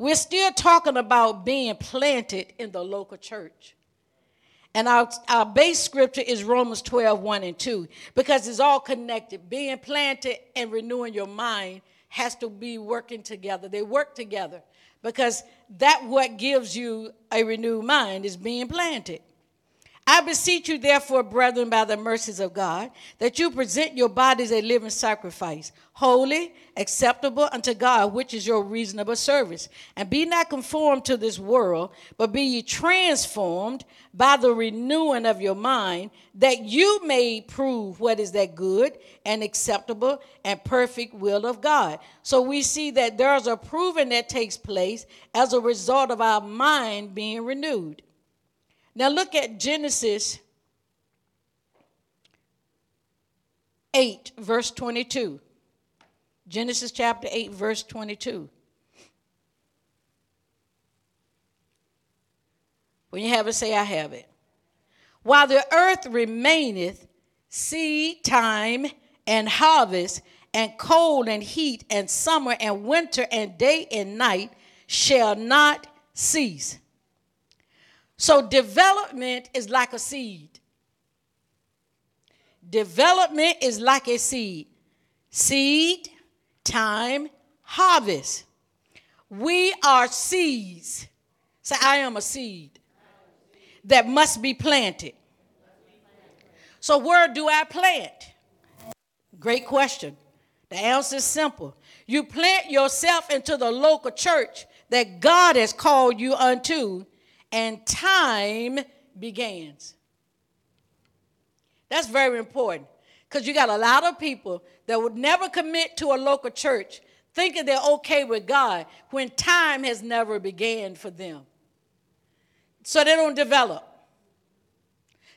we're still talking about being planted in the local church. And our, our base scripture is Romans 12, 1 and 2, because it's all connected. Being planted and renewing your mind has to be working together. They work together because that what gives you a renewed mind is being planted. I beseech you, therefore, brethren, by the mercies of God, that you present your bodies a living sacrifice, holy, acceptable unto God, which is your reasonable service. And be not conformed to this world, but be ye transformed by the renewing of your mind, that you may prove what is that good and acceptable and perfect will of God. So we see that there's a proving that takes place as a result of our mind being renewed. Now look at Genesis 8, verse 22. Genesis chapter 8, verse 22. When you have it, say, I have it. While the earth remaineth, seed time and harvest, and cold and heat, and summer and winter, and day and night shall not cease. So development is like a seed. Development is like a seed. Seed, time, harvest. We are seeds. Say, I am a seed that must be planted. So, where do I plant? Great question. The answer is simple. You plant yourself into the local church that God has called you unto and time begins. That's very important because you got a lot of people that would never commit to a local church thinking they're okay with God when time has never began for them. So they don't develop.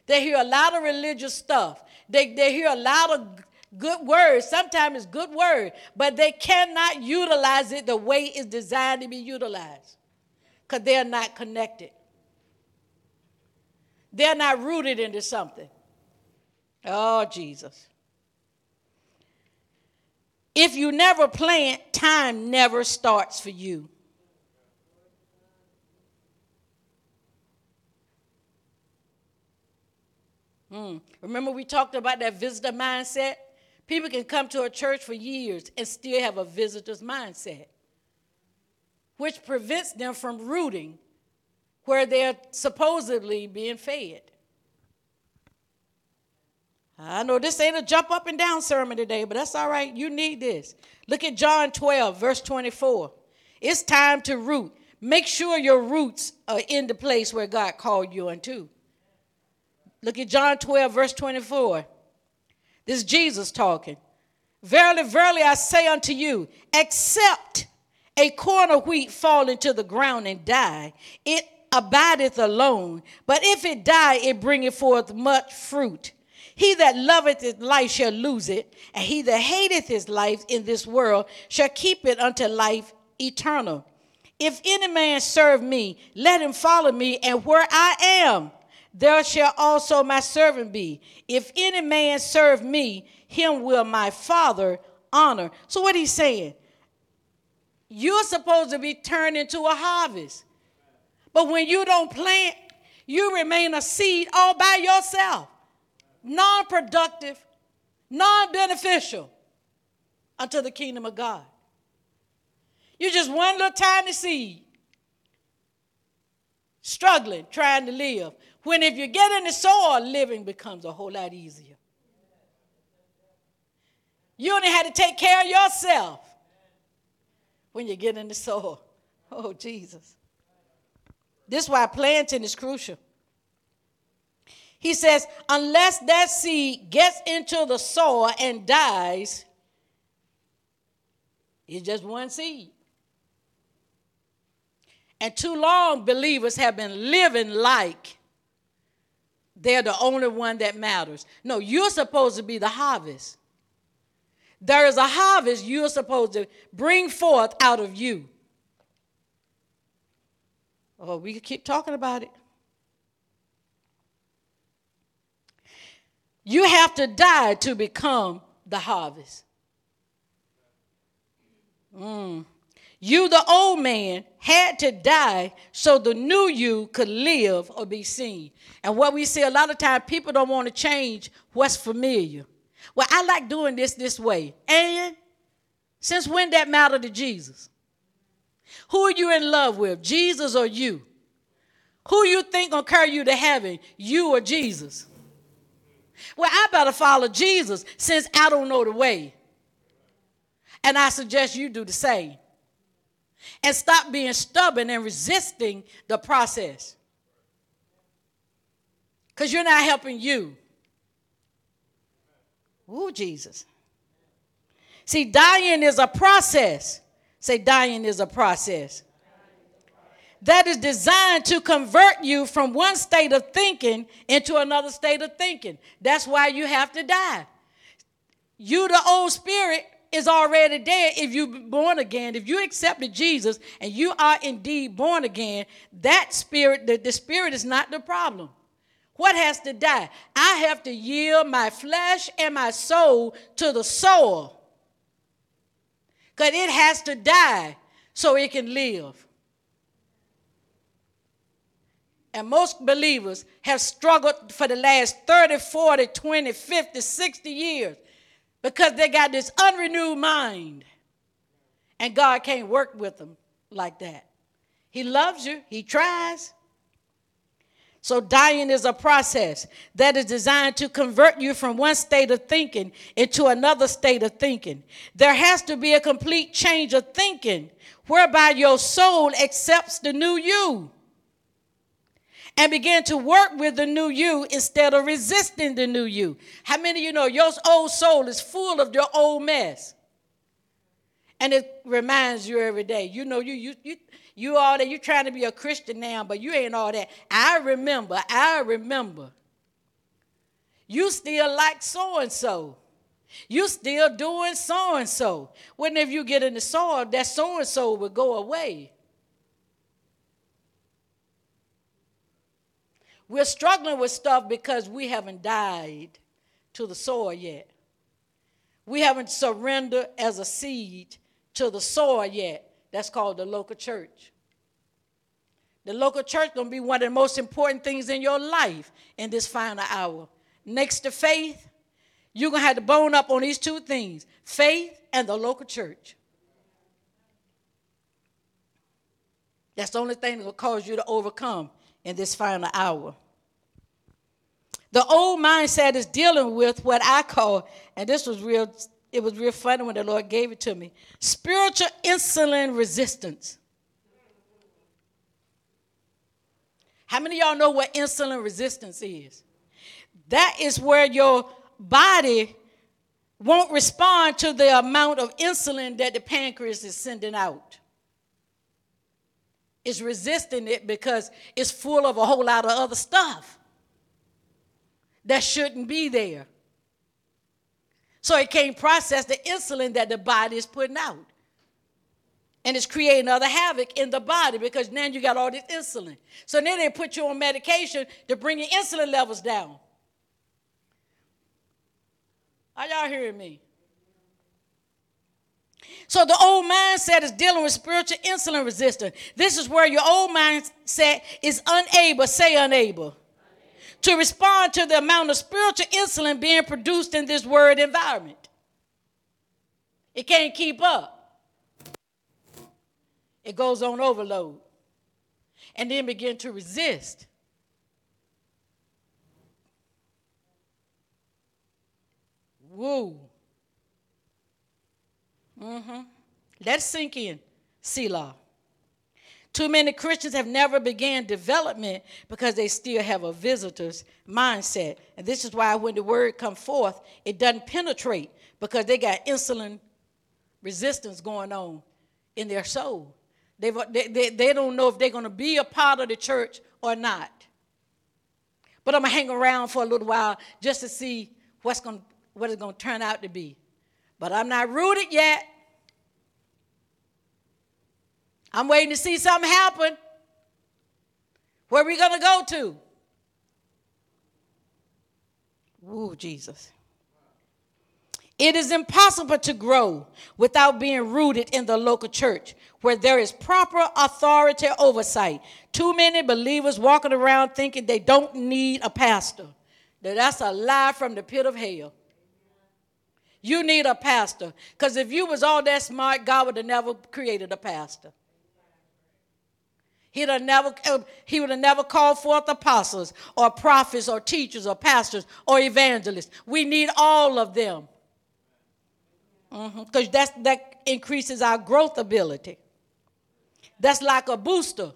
They hear a lot of religious stuff. They, they hear a lot of good words. Sometimes it's good word, but they cannot utilize it the way it's designed to be utilized because they're not connected. They're not rooted into something. Oh, Jesus. If you never plant, time never starts for you. Hmm. Remember, we talked about that visitor mindset? People can come to a church for years and still have a visitor's mindset, which prevents them from rooting where they're supposedly being fed. I know this ain't a jump up and down sermon today, but that's all right. You need this. Look at John 12, verse 24. It's time to root. Make sure your roots are in the place where God called you unto. Look at John 12, verse 24. This is Jesus talking. Verily, verily, I say unto you, except a corn of wheat fall into the ground and die, it abideth alone, but if it die, it bringeth forth much fruit. He that loveth his life shall lose it, and he that hateth his life in this world shall keep it unto life eternal. If any man serve me, let him follow me, and where I am, there shall also my servant be. If any man serve me, him will my Father honor. So, what he's saying, you're supposed to be turned into a harvest. But when you don't plant, you remain a seed all by yourself, non productive, non beneficial unto the kingdom of God. You're just one little tiny seed, struggling, trying to live. When if you get in the soil, living becomes a whole lot easier. You only had to take care of yourself when you get in the soil. Oh, Jesus. This is why planting is crucial. He says, unless that seed gets into the soil and dies, it's just one seed. And too long, believers have been living like they're the only one that matters. No, you're supposed to be the harvest. There is a harvest you're supposed to bring forth out of you. Oh, we could keep talking about it. You have to die to become the harvest. Mm. You, the old man, had to die so the new you could live or be seen. And what we see a lot of times, people don't want to change what's familiar. Well, I like doing this this way. And since when that matter to Jesus? Who are you in love with, Jesus or you? Who you think gonna carry you to heaven, you or Jesus? Well, I better follow Jesus since I don't know the way. And I suggest you do the same and stop being stubborn and resisting the process. Because you're not helping you. Ooh, Jesus. See, dying is a process. Say, dying is a process. That is designed to convert you from one state of thinking into another state of thinking. That's why you have to die. You, the old spirit, is already dead if you're born again. If you accepted Jesus and you are indeed born again, that spirit, the, the spirit is not the problem. What has to die? I have to yield my flesh and my soul to the soul. Because it has to die so it can live. And most believers have struggled for the last 30, 40, 20, 50, 60 years because they got this unrenewed mind. And God can't work with them like that. He loves you, He tries. So, dying is a process that is designed to convert you from one state of thinking into another state of thinking. There has to be a complete change of thinking whereby your soul accepts the new you and begin to work with the new you instead of resisting the new you. How many of you know your old soul is full of your old mess? And it reminds you every day. You know, you you you you all that you trying to be a Christian now, but you ain't all that. I remember, I remember. You still like so and so. You still doing so and so. When if you get in the soil, that so and so will go away. We're struggling with stuff because we haven't died to the soil yet. We haven't surrendered as a seed to the soil yet. That's called the local church. The local church gonna be one of the most important things in your life in this final hour. Next to faith, you're gonna have to bone up on these two things: faith and the local church. That's the only thing that will cause you to overcome in this final hour. The old mindset is dealing with what I call, and this was real, it was real funny when the Lord gave it to me spiritual insulin resistance. How many y'all know what insulin resistance is? That is where your body won't respond to the amount of insulin that the pancreas is sending out. It's resisting it because it's full of a whole lot of other stuff that shouldn't be there. So it can't process the insulin that the body is putting out. And it's creating other havoc in the body because now you got all this insulin. So then they put you on medication to bring your insulin levels down. Are y'all hearing me? So the old mindset is dealing with spiritual insulin resistance. This is where your old mindset is unable, say unable to respond to the amount of spiritual insulin being produced in this word environment. It can't keep up. It goes on overload and then begin to resist. Woo. Mm-hmm. Let's sink in. Selah. Too many Christians have never began development because they still have a visitor's mindset. And this is why when the word comes forth, it doesn't penetrate because they got insulin resistance going on in their soul. they they, they don't know if they're going to be a part of the church or not. But I'm going to hang around for a little while just to see what's going, what it's going to turn out to be. But I'm not rooted yet. I'm waiting to see something happen. Where are we going to go to? Ooh, Jesus. It is impossible to grow without being rooted in the local church where there is proper authority oversight. Too many believers walking around thinking they don't need a pastor. That's a lie from the pit of hell. You need a pastor. Because if you was all that smart, God would have never created a pastor. He'd have never, uh, he would have never called forth apostles or prophets or teachers or pastors or evangelists. We need all of them. Because mm-hmm. that increases our growth ability. That's like a booster.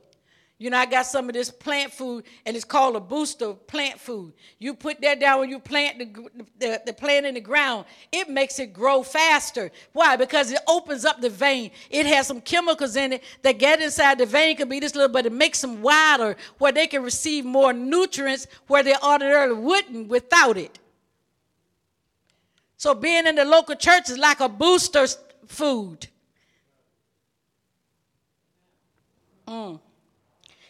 You know, I got some of this plant food, and it's called a booster plant food. You put that down when you plant the, the, the, plant in the ground, it makes it grow faster. Why? Because it opens up the vein. It has some chemicals in it that get inside the vein, could be this little, but it makes them wider where they can receive more nutrients where they ordinarily wouldn't without it. So being in the local church is like a booster food. Mm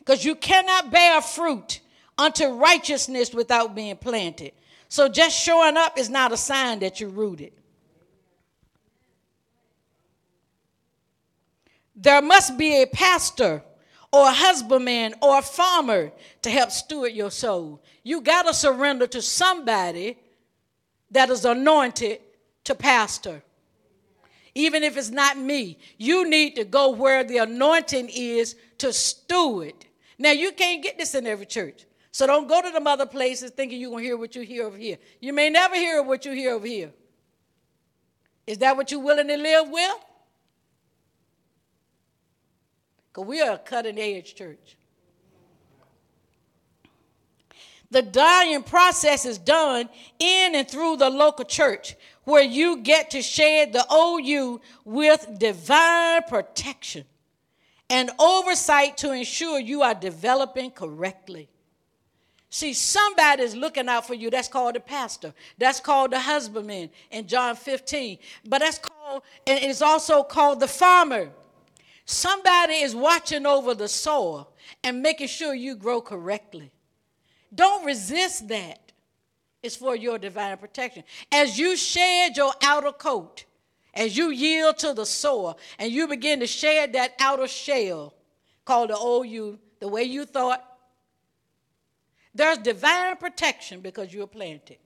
because you cannot bear fruit unto righteousness without being planted. So just showing up is not a sign that you're rooted. There must be a pastor or a husbandman or a farmer to help steward your soul. You got to surrender to somebody that is anointed to pastor. Even if it's not me, you need to go where the anointing is to steward now, you can't get this in every church. So don't go to them other places thinking you're going to hear what you hear over here. You may never hear what you hear over here. Is that what you're willing to live with? Because we are a cutting edge church. The dying process is done in and through the local church where you get to share the OU with divine protection and oversight to ensure you are developing correctly. See, somebody is looking out for you. That's called the pastor. That's called the husbandman in John 15. But that's called, and it's also called the farmer. Somebody is watching over the soil and making sure you grow correctly. Don't resist that. It's for your divine protection. As you shed your outer coat, as you yield to the sower and you begin to shed that outer shell called the old you, the way you thought, there's divine protection because you're planted.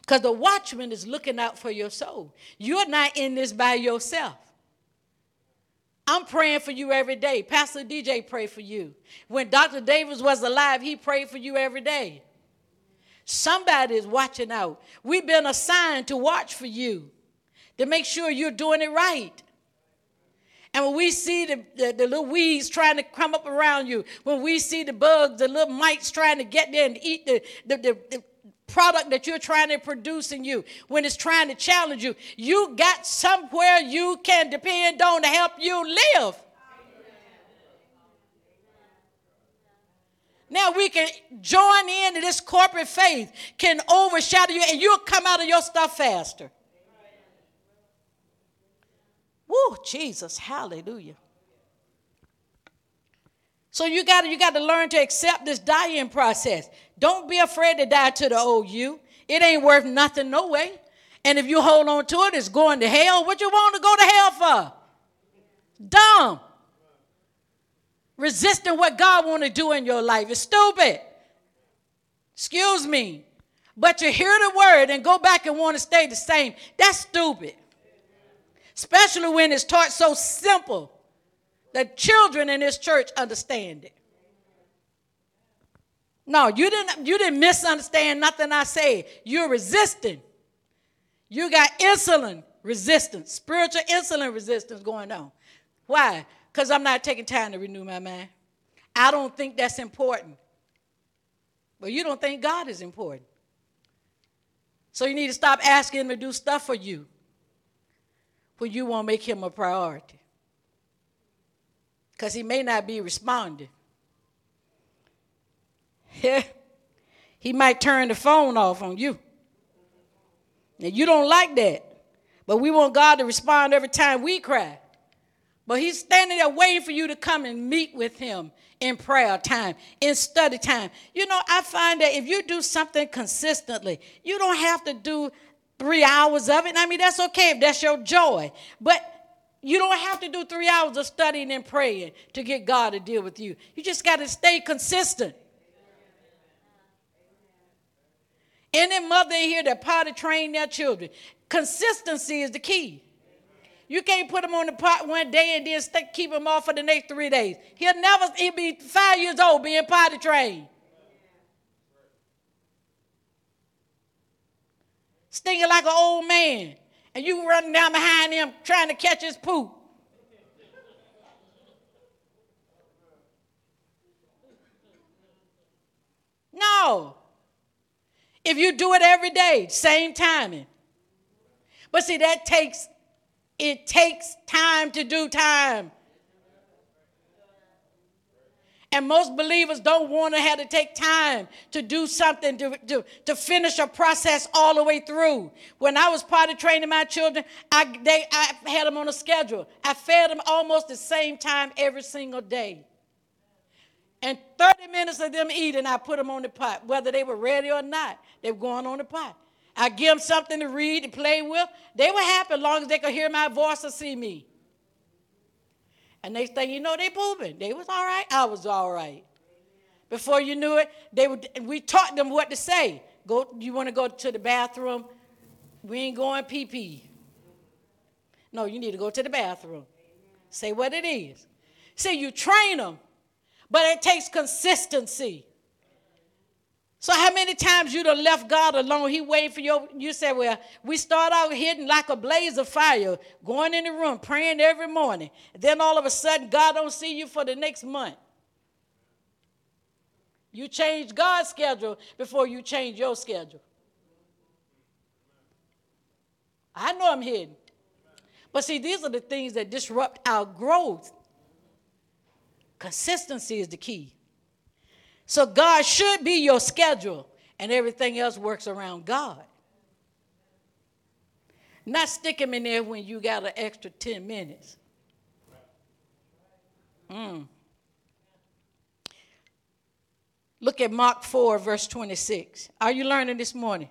Because mm. the watchman is looking out for your soul. You're not in this by yourself. I'm praying for you every day. Pastor DJ prayed for you. When Dr. Davis was alive, he prayed for you every day. Somebody is watching out. We've been assigned to watch for you, to make sure you're doing it right. And when we see the, the, the, little weeds trying to come up around you, when we see the bugs, the little mites trying to get there and eat the, the, the, the product that you're trying to produce in you, when it's trying to challenge you, you got somewhere you can depend on to help you live. Now we can join in this corporate faith, can overshadow you, and you'll come out of your stuff faster. Woo, Jesus, hallelujah. So you got you got to learn to accept this dying process. Don't be afraid to die to the old you. It ain't worth nothing no way. And if you hold on to it, it's going to hell. What you want to go to hell for? Dumb resisting what God want to do in your life is stupid. Excuse me. But you hear the word and go back and want to stay the same. That's stupid. Especially when it's taught so simple that children in this church understand it. No, you didn't you didn't misunderstand nothing I said. You're resisting. You got insulin resistance, spiritual insulin resistance going on. Why? Because I'm not taking time to renew my mind. I don't think that's important. But you don't think God is important. So you need to stop asking him to do stuff for you when you won't make him a priority. Because he may not be responding. he might turn the phone off on you. And you don't like that. But we want God to respond every time we cry. But he's standing there waiting for you to come and meet with him in prayer time, in study time. You know, I find that if you do something consistently, you don't have to do three hours of it. I mean, that's okay if that's your joy. But you don't have to do three hours of studying and praying to get God to deal with you. You just got to stay consistent. Any mother in here that potty train their children, consistency is the key. You can't put him on the pot one day and then keep him off for the next three days. He'll never, he'll be five years old being potty trained. Stinging like an old man. And you running down behind him trying to catch his poop. No. If you do it every day, same timing. But see, that takes it takes time to do time. And most believers don't want to have to take time to do something, to, to, to finish a process all the way through. When I was potty training my children, I, they, I had them on a schedule. I fed them almost the same time every single day. And 30 minutes of them eating, I put them on the pot, whether they were ready or not. They were going on the pot. I give them something to read and play with. They were happy as long as they could hear my voice or see me. And next thing you know, they pooping. They was all right. I was all right. Before you knew it, they would. We taught them what to say. Go. You want to go to the bathroom? We ain't going pee pee. No, you need to go to the bathroom. Say what it is. See, you train them, but it takes consistency. So how many times you done left God alone? He waiting for you. You said, well, we start out hidden like a blaze of fire, going in the room, praying every morning. Then all of a sudden, God don't see you for the next month. You change God's schedule before you change your schedule. I know I'm hidden. But see, these are the things that disrupt our growth. Consistency is the key. So God should be your schedule, and everything else works around God. Not stick him in there when you got an extra 10 minutes. Mm. Look at Mark 4, verse 26. Are you learning this morning?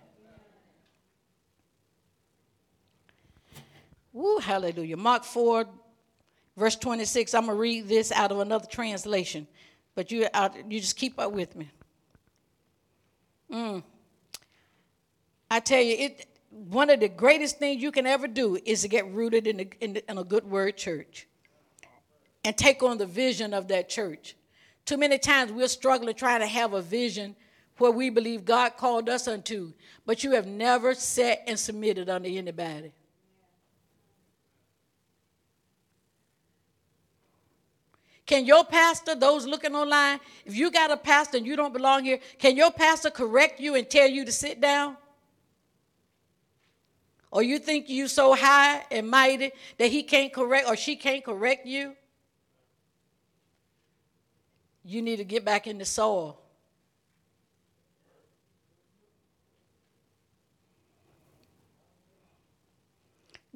Woo, hallelujah. Mark 4, verse 26. I'm going to read this out of another translation. But you, you just keep up with me. Mm. I tell you, it. One of the greatest things you can ever do is to get rooted in, the, in, the, in a good word church, and take on the vision of that church. Too many times we're struggling trying to have a vision where we believe God called us unto, but you have never sat and submitted under anybody. Can your pastor, those looking online, if you got a pastor and you don't belong here, can your pastor correct you and tell you to sit down? Or you think you so high and mighty that he can't correct or she can't correct you? You need to get back in the soil.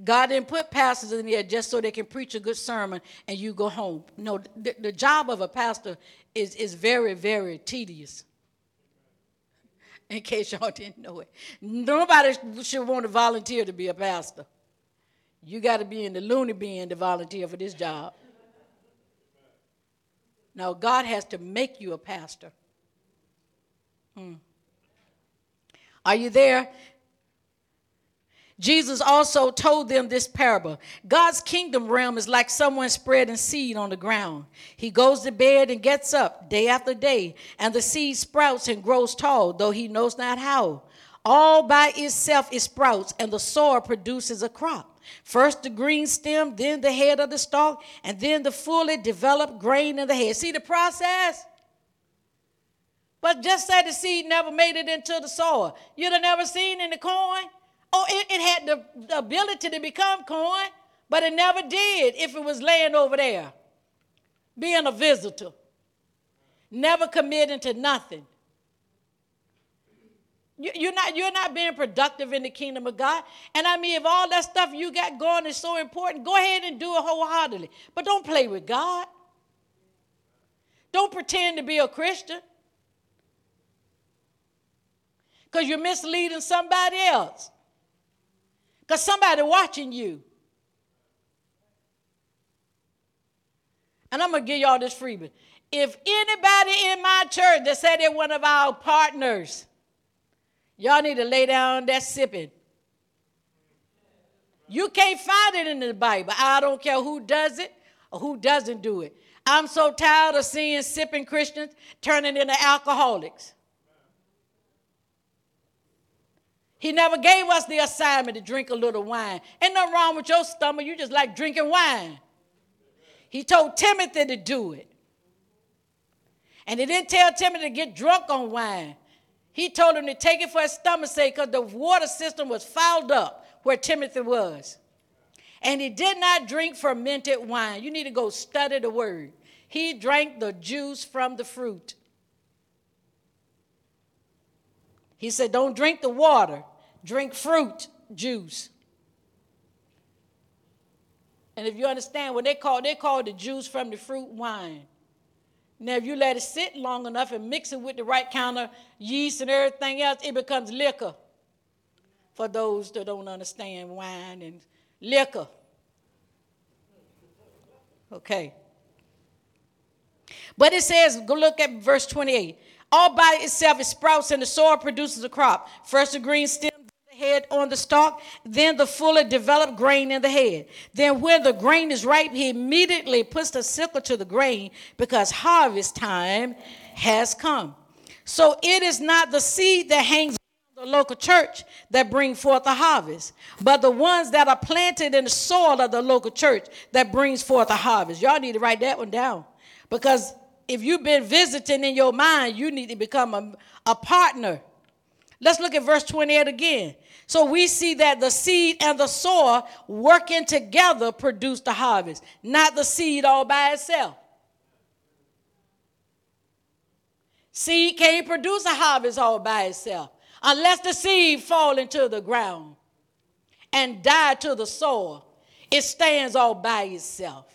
God didn't put pastors in there just so they can preach a good sermon and you go home. No, the, the job of a pastor is, is very, very tedious. In case y'all didn't know it. Nobody should want to volunteer to be a pastor. You got to be in the loony bin to volunteer for this job. Now, God has to make you a pastor. Hmm. Are you there? Jesus also told them this parable God's kingdom realm is like someone spreading seed on the ground. He goes to bed and gets up day after day, and the seed sprouts and grows tall, though he knows not how. All by itself it sprouts, and the soil produces a crop. First the green stem, then the head of the stalk, and then the fully developed grain in the head. See the process? But just say the seed never made it into the soil. You'd have never seen any corn Oh, it, it had the, the ability to become corn, but it never did if it was laying over there, being a visitor, never committing to nothing. You're not, you're not being productive in the kingdom of God. And I mean, if all that stuff you got going is so important, go ahead and do it wholeheartedly. But don't play with God. Don't pretend to be a Christian. Because you're misleading somebody else. Because somebody watching you. And I'm going to give y'all this freebie. If anybody in my church that said they're one of our partners, y'all need to lay down that sipping. You can't find it in the Bible. I don't care who does it or who doesn't do it. I'm so tired of seeing sipping Christians turning into alcoholics. He never gave us the assignment to drink a little wine. Ain't nothing wrong with your stomach. You just like drinking wine. He told Timothy to do it. And he didn't tell Timothy to get drunk on wine. He told him to take it for his stomach's sake because the water system was fouled up where Timothy was. And he did not drink fermented wine. You need to go study the word. He drank the juice from the fruit. He said, Don't drink the water, drink fruit juice. And if you understand what they call, they call the juice from the fruit wine. Now, if you let it sit long enough and mix it with the right kind of yeast and everything else, it becomes liquor. For those that don't understand wine and liquor. Okay. But it says, go look at verse 28. All by itself it sprouts and the soil produces a crop. First the green stem, the head on the stalk, then the fully developed grain in the head. Then when the grain is ripe, he immediately puts the sickle to the grain because harvest time has come. So it is not the seed that hangs the local church that bring forth the harvest, but the ones that are planted in the soil of the local church that brings forth the harvest. Y'all need to write that one down because if you've been visiting in your mind, you need to become a, a partner. Let's look at verse 28 again. So we see that the seed and the soil working together produce the harvest, not the seed all by itself. Seed can't produce a harvest all by itself unless the seed fall into the ground and die to the soil. It stands all by itself.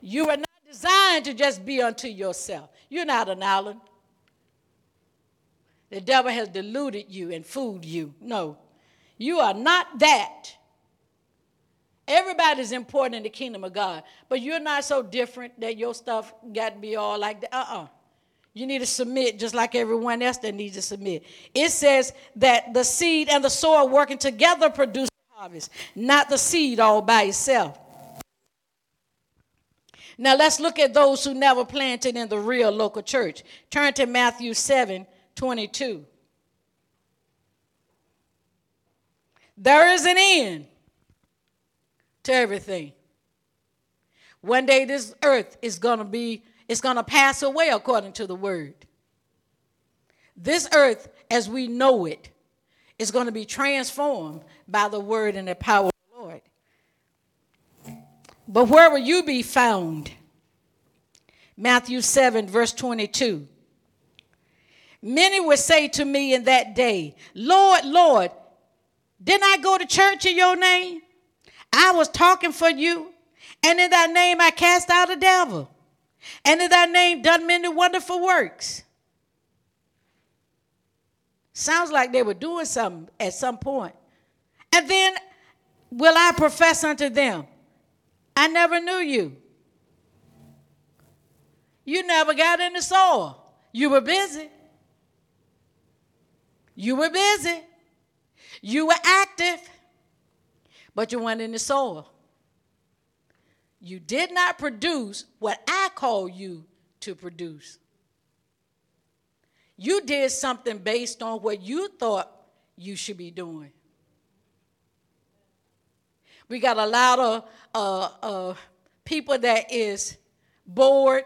You are designed to just be unto yourself. You're not an island. The devil has deluded you and fooled you. No, you are not that. Everybody's important in the kingdom of God, but you're not so different that your stuff got to be all like that. Uh uh-uh. uh You need to submit just like everyone else that needs to submit. It says that the seed and the soil working together produce harvest, not the seed all by itself. Now let's look at those who never planted in the real local church. Turn to Matthew 7 22. There is an end to everything. One day this earth is going to be it's going to pass away according to the word. This earth as we know it is going to be transformed by the word and the power but where will you be found? Matthew 7, verse 22. Many will say to me in that day, Lord, Lord, didn't I go to church in your name? I was talking for you, and in thy name I cast out a devil, and in thy name done many wonderful works. Sounds like they were doing something at some point. And then will I profess unto them, I never knew you. You never got in the soil. You were busy. You were busy. You were active, but you weren't in the soil. You did not produce what I call you to produce. You did something based on what you thought you should be doing. We got a lot of uh, uh, people that is bored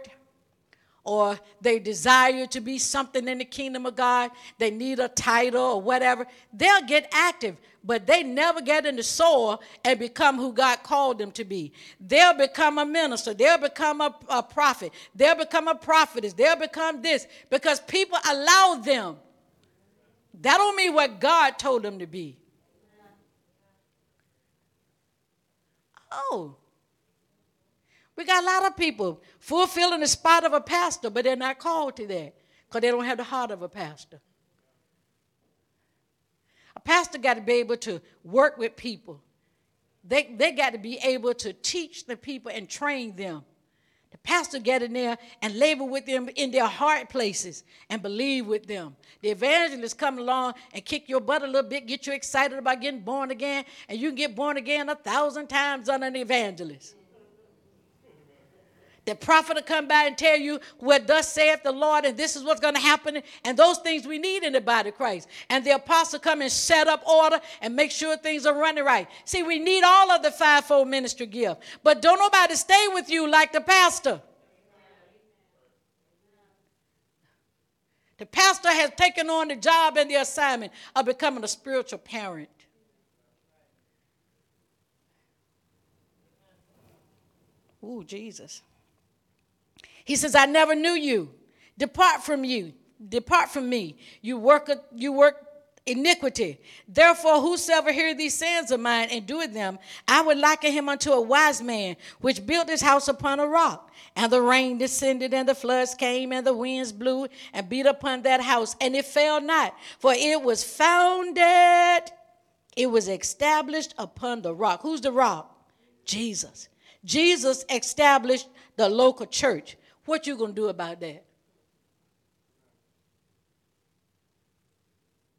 or they desire to be something in the kingdom of God, they need a title or whatever, they'll get active, but they never get in the soil and become who God called them to be. They'll become a minister, they'll become a, a prophet, they'll become a prophetess, they'll become this because people allow them. That don't mean what God told them to be. Oh. We got a lot of people fulfilling the spot of a pastor, but they're not called to that because they don't have the heart of a pastor. A pastor got to be able to work with people. They, they got to be able to teach the people and train them. The pastor get in there and labor with them in their hard places and believe with them. The evangelist come along and kick your butt a little bit, get you excited about getting born again, and you can get born again a thousand times under an evangelist. The prophet will come by and tell you what thus saith the Lord, and this is what's going to happen, and those things we need in the body of Christ. And the apostle come and set up order and make sure things are running right. See, we need all of the fivefold ministry gift, but don't nobody stay with you like the pastor. The pastor has taken on the job and the assignment of becoming a spiritual parent. Ooh, Jesus. He says, I never knew you. Depart from you. Depart from me. You work, you work iniquity. Therefore, whosoever hear these sayings of mine and doeth them, I would liken him unto a wise man which built his house upon a rock. And the rain descended, and the floods came, and the winds blew and beat upon that house, and it fell not, for it was founded, it was established upon the rock. Who's the rock? Jesus. Jesus established the local church. What you to do about that?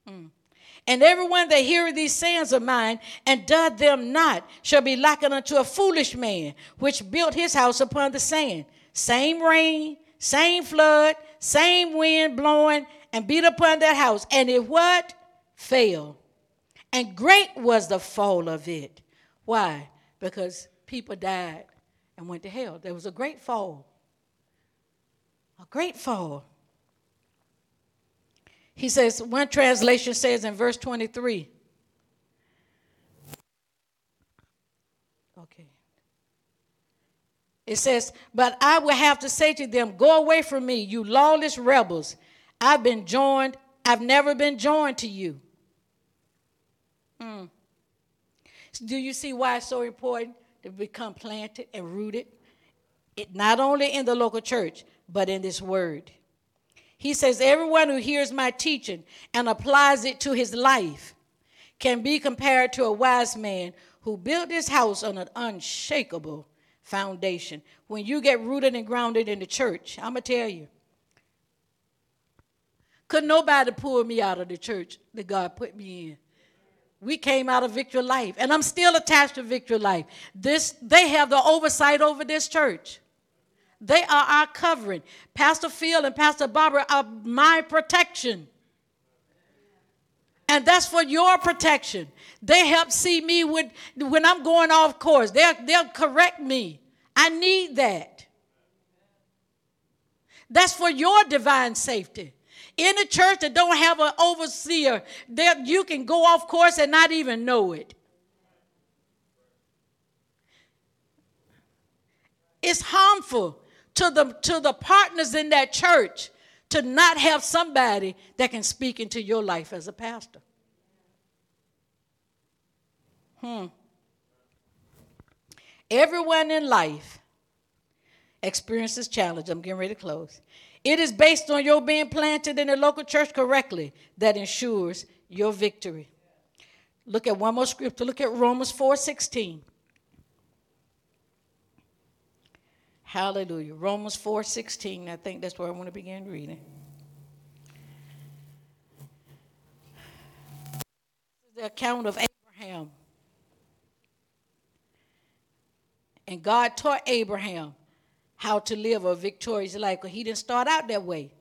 Mm. And everyone that heareth these sayings of mine and doth them not shall be likened unto a foolish man which built his house upon the sand. Same rain, same flood, same wind blowing and beat upon that house. And it what? Fell. And great was the fall of it. Why? Because people died and went to hell. There was a great fall. A great fall. He says, one translation says in verse 23. Okay. It says, But I will have to say to them, Go away from me, you lawless rebels. I've been joined, I've never been joined to you. Mm. Do you see why it's so important to become planted and rooted? It, not only in the local church, but in this word. He says, Everyone who hears my teaching and applies it to his life can be compared to a wise man who built his house on an unshakable foundation. When you get rooted and grounded in the church, I'm going to tell you, could nobody pull me out of the church that God put me in. We came out of Victory Life, and I'm still attached to Victory Life. This, they have the oversight over this church. They are our covering. Pastor Phil and Pastor Barbara are my protection. And that's for your protection. They help see me with, when I'm going off course. They'll, they'll correct me. I need that. That's for your divine safety. In a church that don't have an overseer, that you can go off course and not even know it. It's harmful to the, to the partners in that church to not have somebody that can speak into your life as a pastor. Hmm. Everyone in life experiences challenge. I'm getting ready to close. It is based on your being planted in the local church correctly that ensures your victory. Look at one more scripture. Look at Romans 4 16. Hallelujah. Romans 4:16. I think that's where I want to begin reading. The account of Abraham. And God taught Abraham how to live a victorious life he didn't start out that way.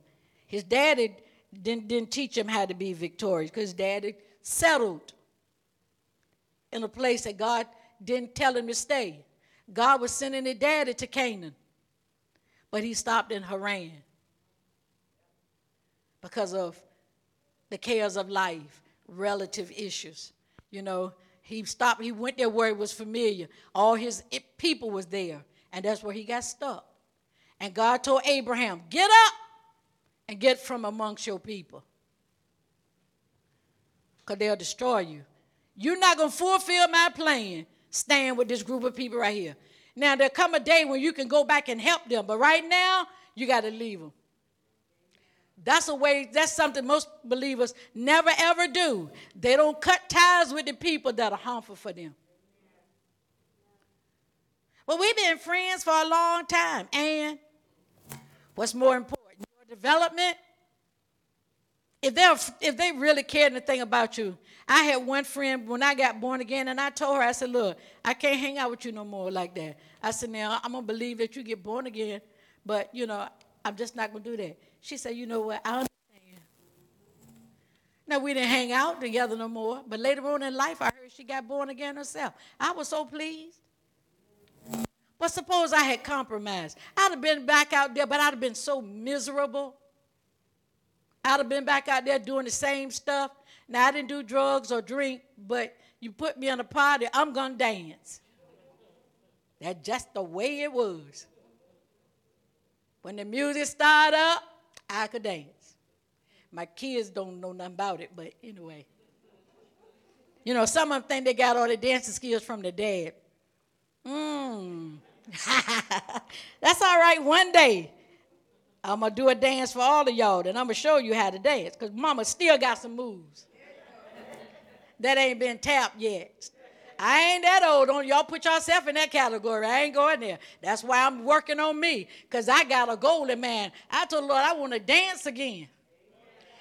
His daddy didn't, didn't teach him how to be victorious because daddy settled in a place that God didn't tell him to stay. God was sending his daddy to Canaan, but he stopped in Haran because of the cares of life, relative issues. You know, he stopped, he went there where it was familiar. All his people was there, and that's where he got stuck. And God told Abraham, Get up and get from amongst your people. because they'll destroy you. You're not going to fulfill my plan staying with this group of people right here. Now, there'll come a day when you can go back and help them, but right now, you got to leave them. That's a way, that's something most believers never ever do. They don't cut ties with the people that are harmful for them. Well, we've been friends for a long time. And what's more important, your development? If they if they really cared anything about you, I had one friend when I got born again, and I told her, I said, "Look, I can't hang out with you no more like that." I said, "Now I'm gonna believe that you get born again, but you know, I'm just not gonna do that." She said, "You know what? I understand." Now we didn't hang out together no more, but later on in life, I heard she got born again herself. I was so pleased. But suppose I had compromised. I'd have been back out there, but I'd have been so miserable. I'd have been back out there doing the same stuff. Now, I didn't do drugs or drink, but you put me in a party, I'm going to dance. That's just the way it was. When the music started up, I could dance. My kids don't know nothing about it, but anyway. You know, some of them think they got all the dancing skills from the dad. Mmm. That's all right. One day, I'm to do a dance for all of y'all, and I'm to show you how to dance because mama still got some moves that ain't been tapped yet. I ain't that old. Don't y'all put yourself in that category. I ain't going there. That's why I'm working on me because I got a golden man. I told the Lord I want to dance again.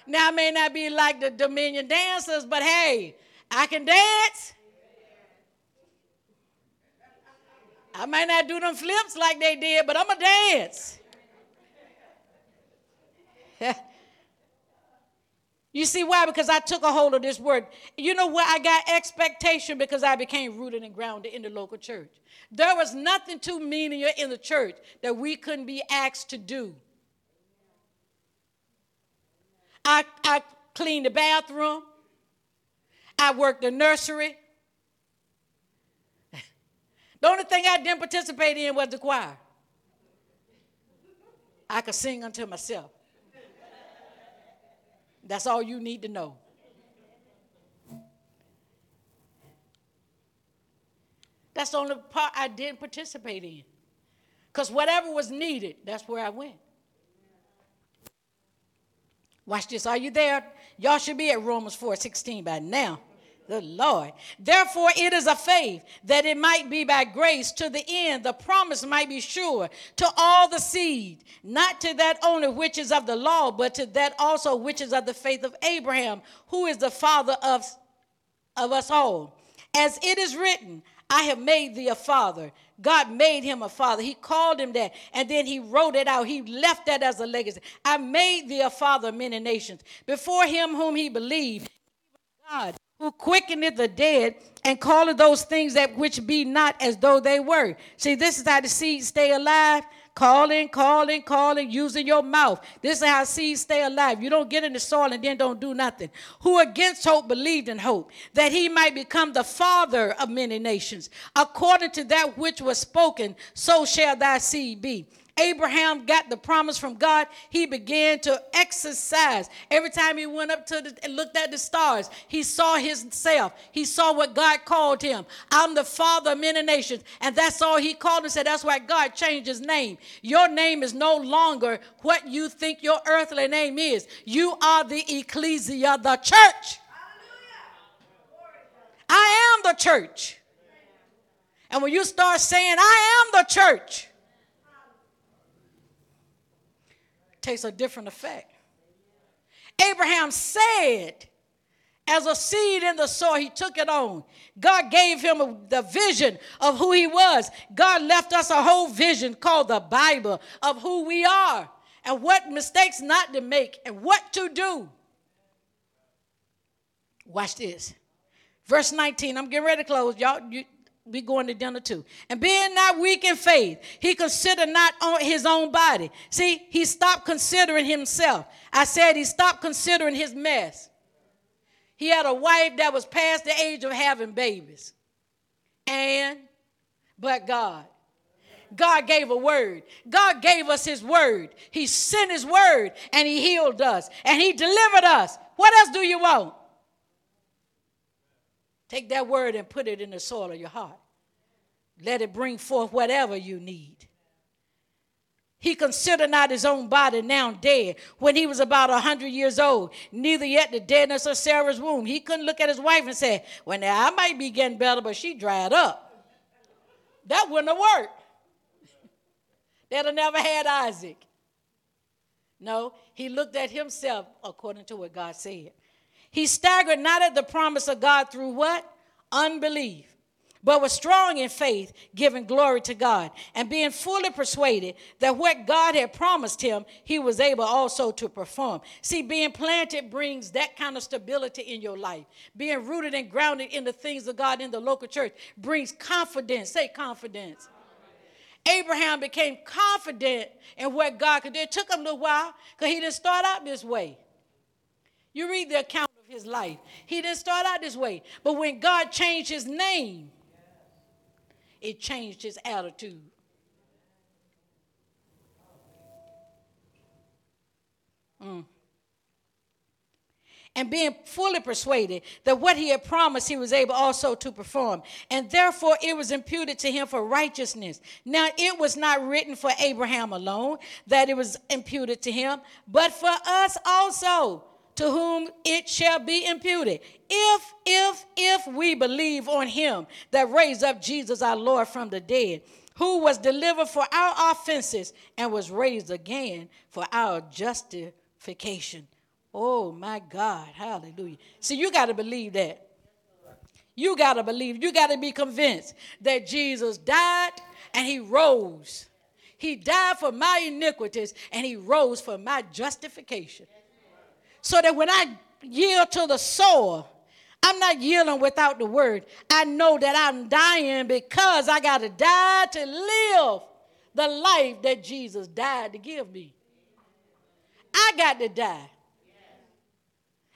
Now, I may not be like the Dominion dancers, but hey, I can dance. I might not do them flips like they did, but I'm to dance. you see why? Because I took a hold of this word. You know what? I got expectation because I became rooted and grounded in the local church. There was nothing too menial in the church that we couldn't be asked to do. I, I cleaned the bathroom. I worked the nursery. The only thing I didn't participate in was the choir. I could sing unto myself. That's all you need to know. That's the only part I didn't participate in. Because whatever was needed, that's where I went. Watch this. Are you there? Y'all should be at Romans 4 16 by now. The Lord. Therefore, it is a faith that it might be by grace to the end, the promise might be sure to all the seed, not to that only which is of the law, but to that also which is of the faith of Abraham, who is the father of, of us all. As it is written, I have made thee a father. God made him a father. He called him that. And then he wrote it out. He left that as a legacy. I made thee a father of many nations. Before him whom he believed, God who quickeneth the dead and calleth those things that which be not as though they were. See, this is how the seed stay alive. Calling, calling, calling, using your mouth. This is how seeds stay alive. You don't get in the soil and then don't do nothing. Who against hope believed in hope, that he might become the father of many nations. According to that which was spoken, so shall thy seed be. Abraham got the promise from God, he began to exercise. Every time he went up to the, and looked at the stars, he saw himself. He saw what God called him. I'm the father of many nations. And that's all he called him. Said that's why God changed his name. Your name is no longer what you think your earthly name is. You are the ecclesia, the church. I am the church. And when you start saying, I am the church, takes a different effect. Abraham said, as a seed in the soil, he took it on. God gave him a, the vision of who he was. God left us a whole vision called the Bible of who we are and what mistakes not to make and what to do. Watch this. Verse 19. I'm getting ready to close. Y'all, you, we going to dinner too. And being not weak in faith, he considered not on his own body. See, he stopped considering himself. I said he stopped considering his mess. He had a wife that was past the age of having babies. And, but God. God gave a word. God gave us his word. He sent his word and he healed us and he delivered us. What else do you want? Take that word and put it in the soil of your heart. Let it bring forth whatever you need. He considered not his own body now dead when he was about a hundred years old, neither yet the deadness of Sarah's womb. He couldn't look at his wife and say, Well, now I might be getting better, but she dried up. That wouldn't have worked. They'd have never had Isaac. No, he looked at himself according to what God said. He staggered not at the promise of God through what? Unbelief but was strong in faith, giving glory to God, and being fully persuaded that what God had promised him, he was able also to perform. See, being planted brings that kind of stability in your life. Being rooted and grounded in the things of God in the local church brings confidence. Say confidence. Abraham became confident in what God could do. It took him a little while because he didn't start out this way. You read the account of his life. He didn't start out this way. But when God changed his name, it changed his attitude. Mm. And being fully persuaded that what he had promised he was able also to perform. And therefore it was imputed to him for righteousness. Now it was not written for Abraham alone that it was imputed to him, but for us also to whom it shall be imputed. If, if, if we believe on him that raised up Jesus our Lord from the dead, who was delivered for our offenses and was raised again for our justification. Oh my God, hallelujah. See, you got to believe that. You got to believe, you got to be convinced that Jesus died and he rose. He died for my iniquities and he rose for my justification. So that when I yield to the soul, I'm not yielding without the word. I know that I'm dying because I got to die to live the life that Jesus died to give me. I got to die.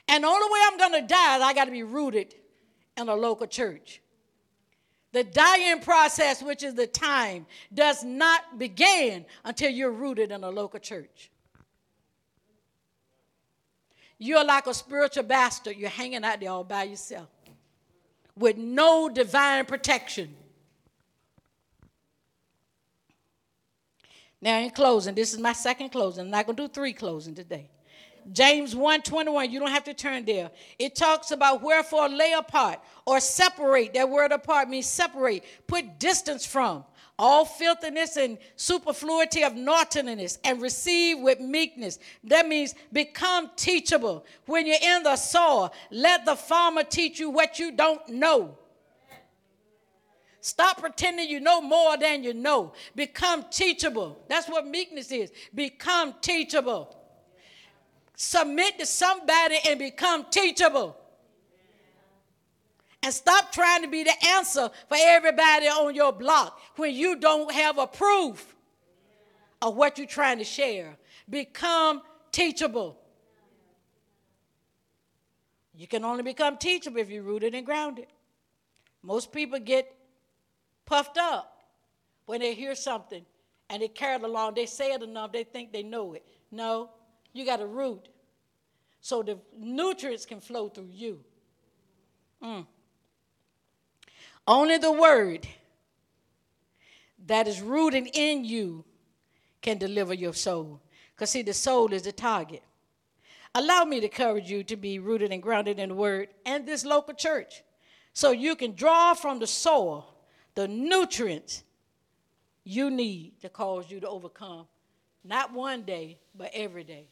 And the only way I'm going to die is I got to be rooted in a local church. The dying process, which is the time, does not begin until you're rooted in a local church. You're like a spiritual bastard. You're hanging out there all by yourself with no divine protection. Now, in closing, this is my second closing. I'm not going to do three closing today. James 1:21, you don't have to turn there. It talks about wherefore lay apart or separate. That word apart means separate, put distance from all filthiness and superfluity of naughtiness and receive with meekness. That means become teachable. When you're in the soil, let the farmer teach you what you don't know. Stop pretending you know more than you know. Become teachable. That's what meekness is. Become teachable. Submit to somebody and become teachable. And stop trying to be the answer for everybody on your block when you don't have a proof of what you're trying to share. Become teachable. You can only become teachable if you're rooted and grounded. Most people get puffed up when they hear something and they carry it along. They say it enough, they think they know it. No, you got to root so the nutrients can flow through you. Mm. Only the word that is rooted in you can deliver your soul. Because, see, the soul is the target. Allow me to encourage you to be rooted and grounded in the word and this local church so you can draw from the soil the nutrients you need to cause you to overcome, not one day, but every day.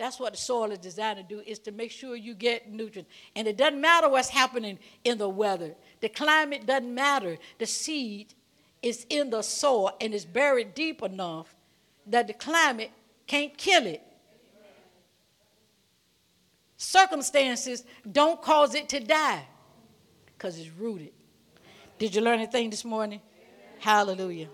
That's what the soil is designed to do, is to make sure you get nutrients. And it doesn't matter what's happening in the weather. The climate doesn't matter. The seed is in the soil and is buried deep enough that the climate can't kill it. Circumstances don't cause it to die because it's rooted. Did you learn anything this morning? Hallelujah.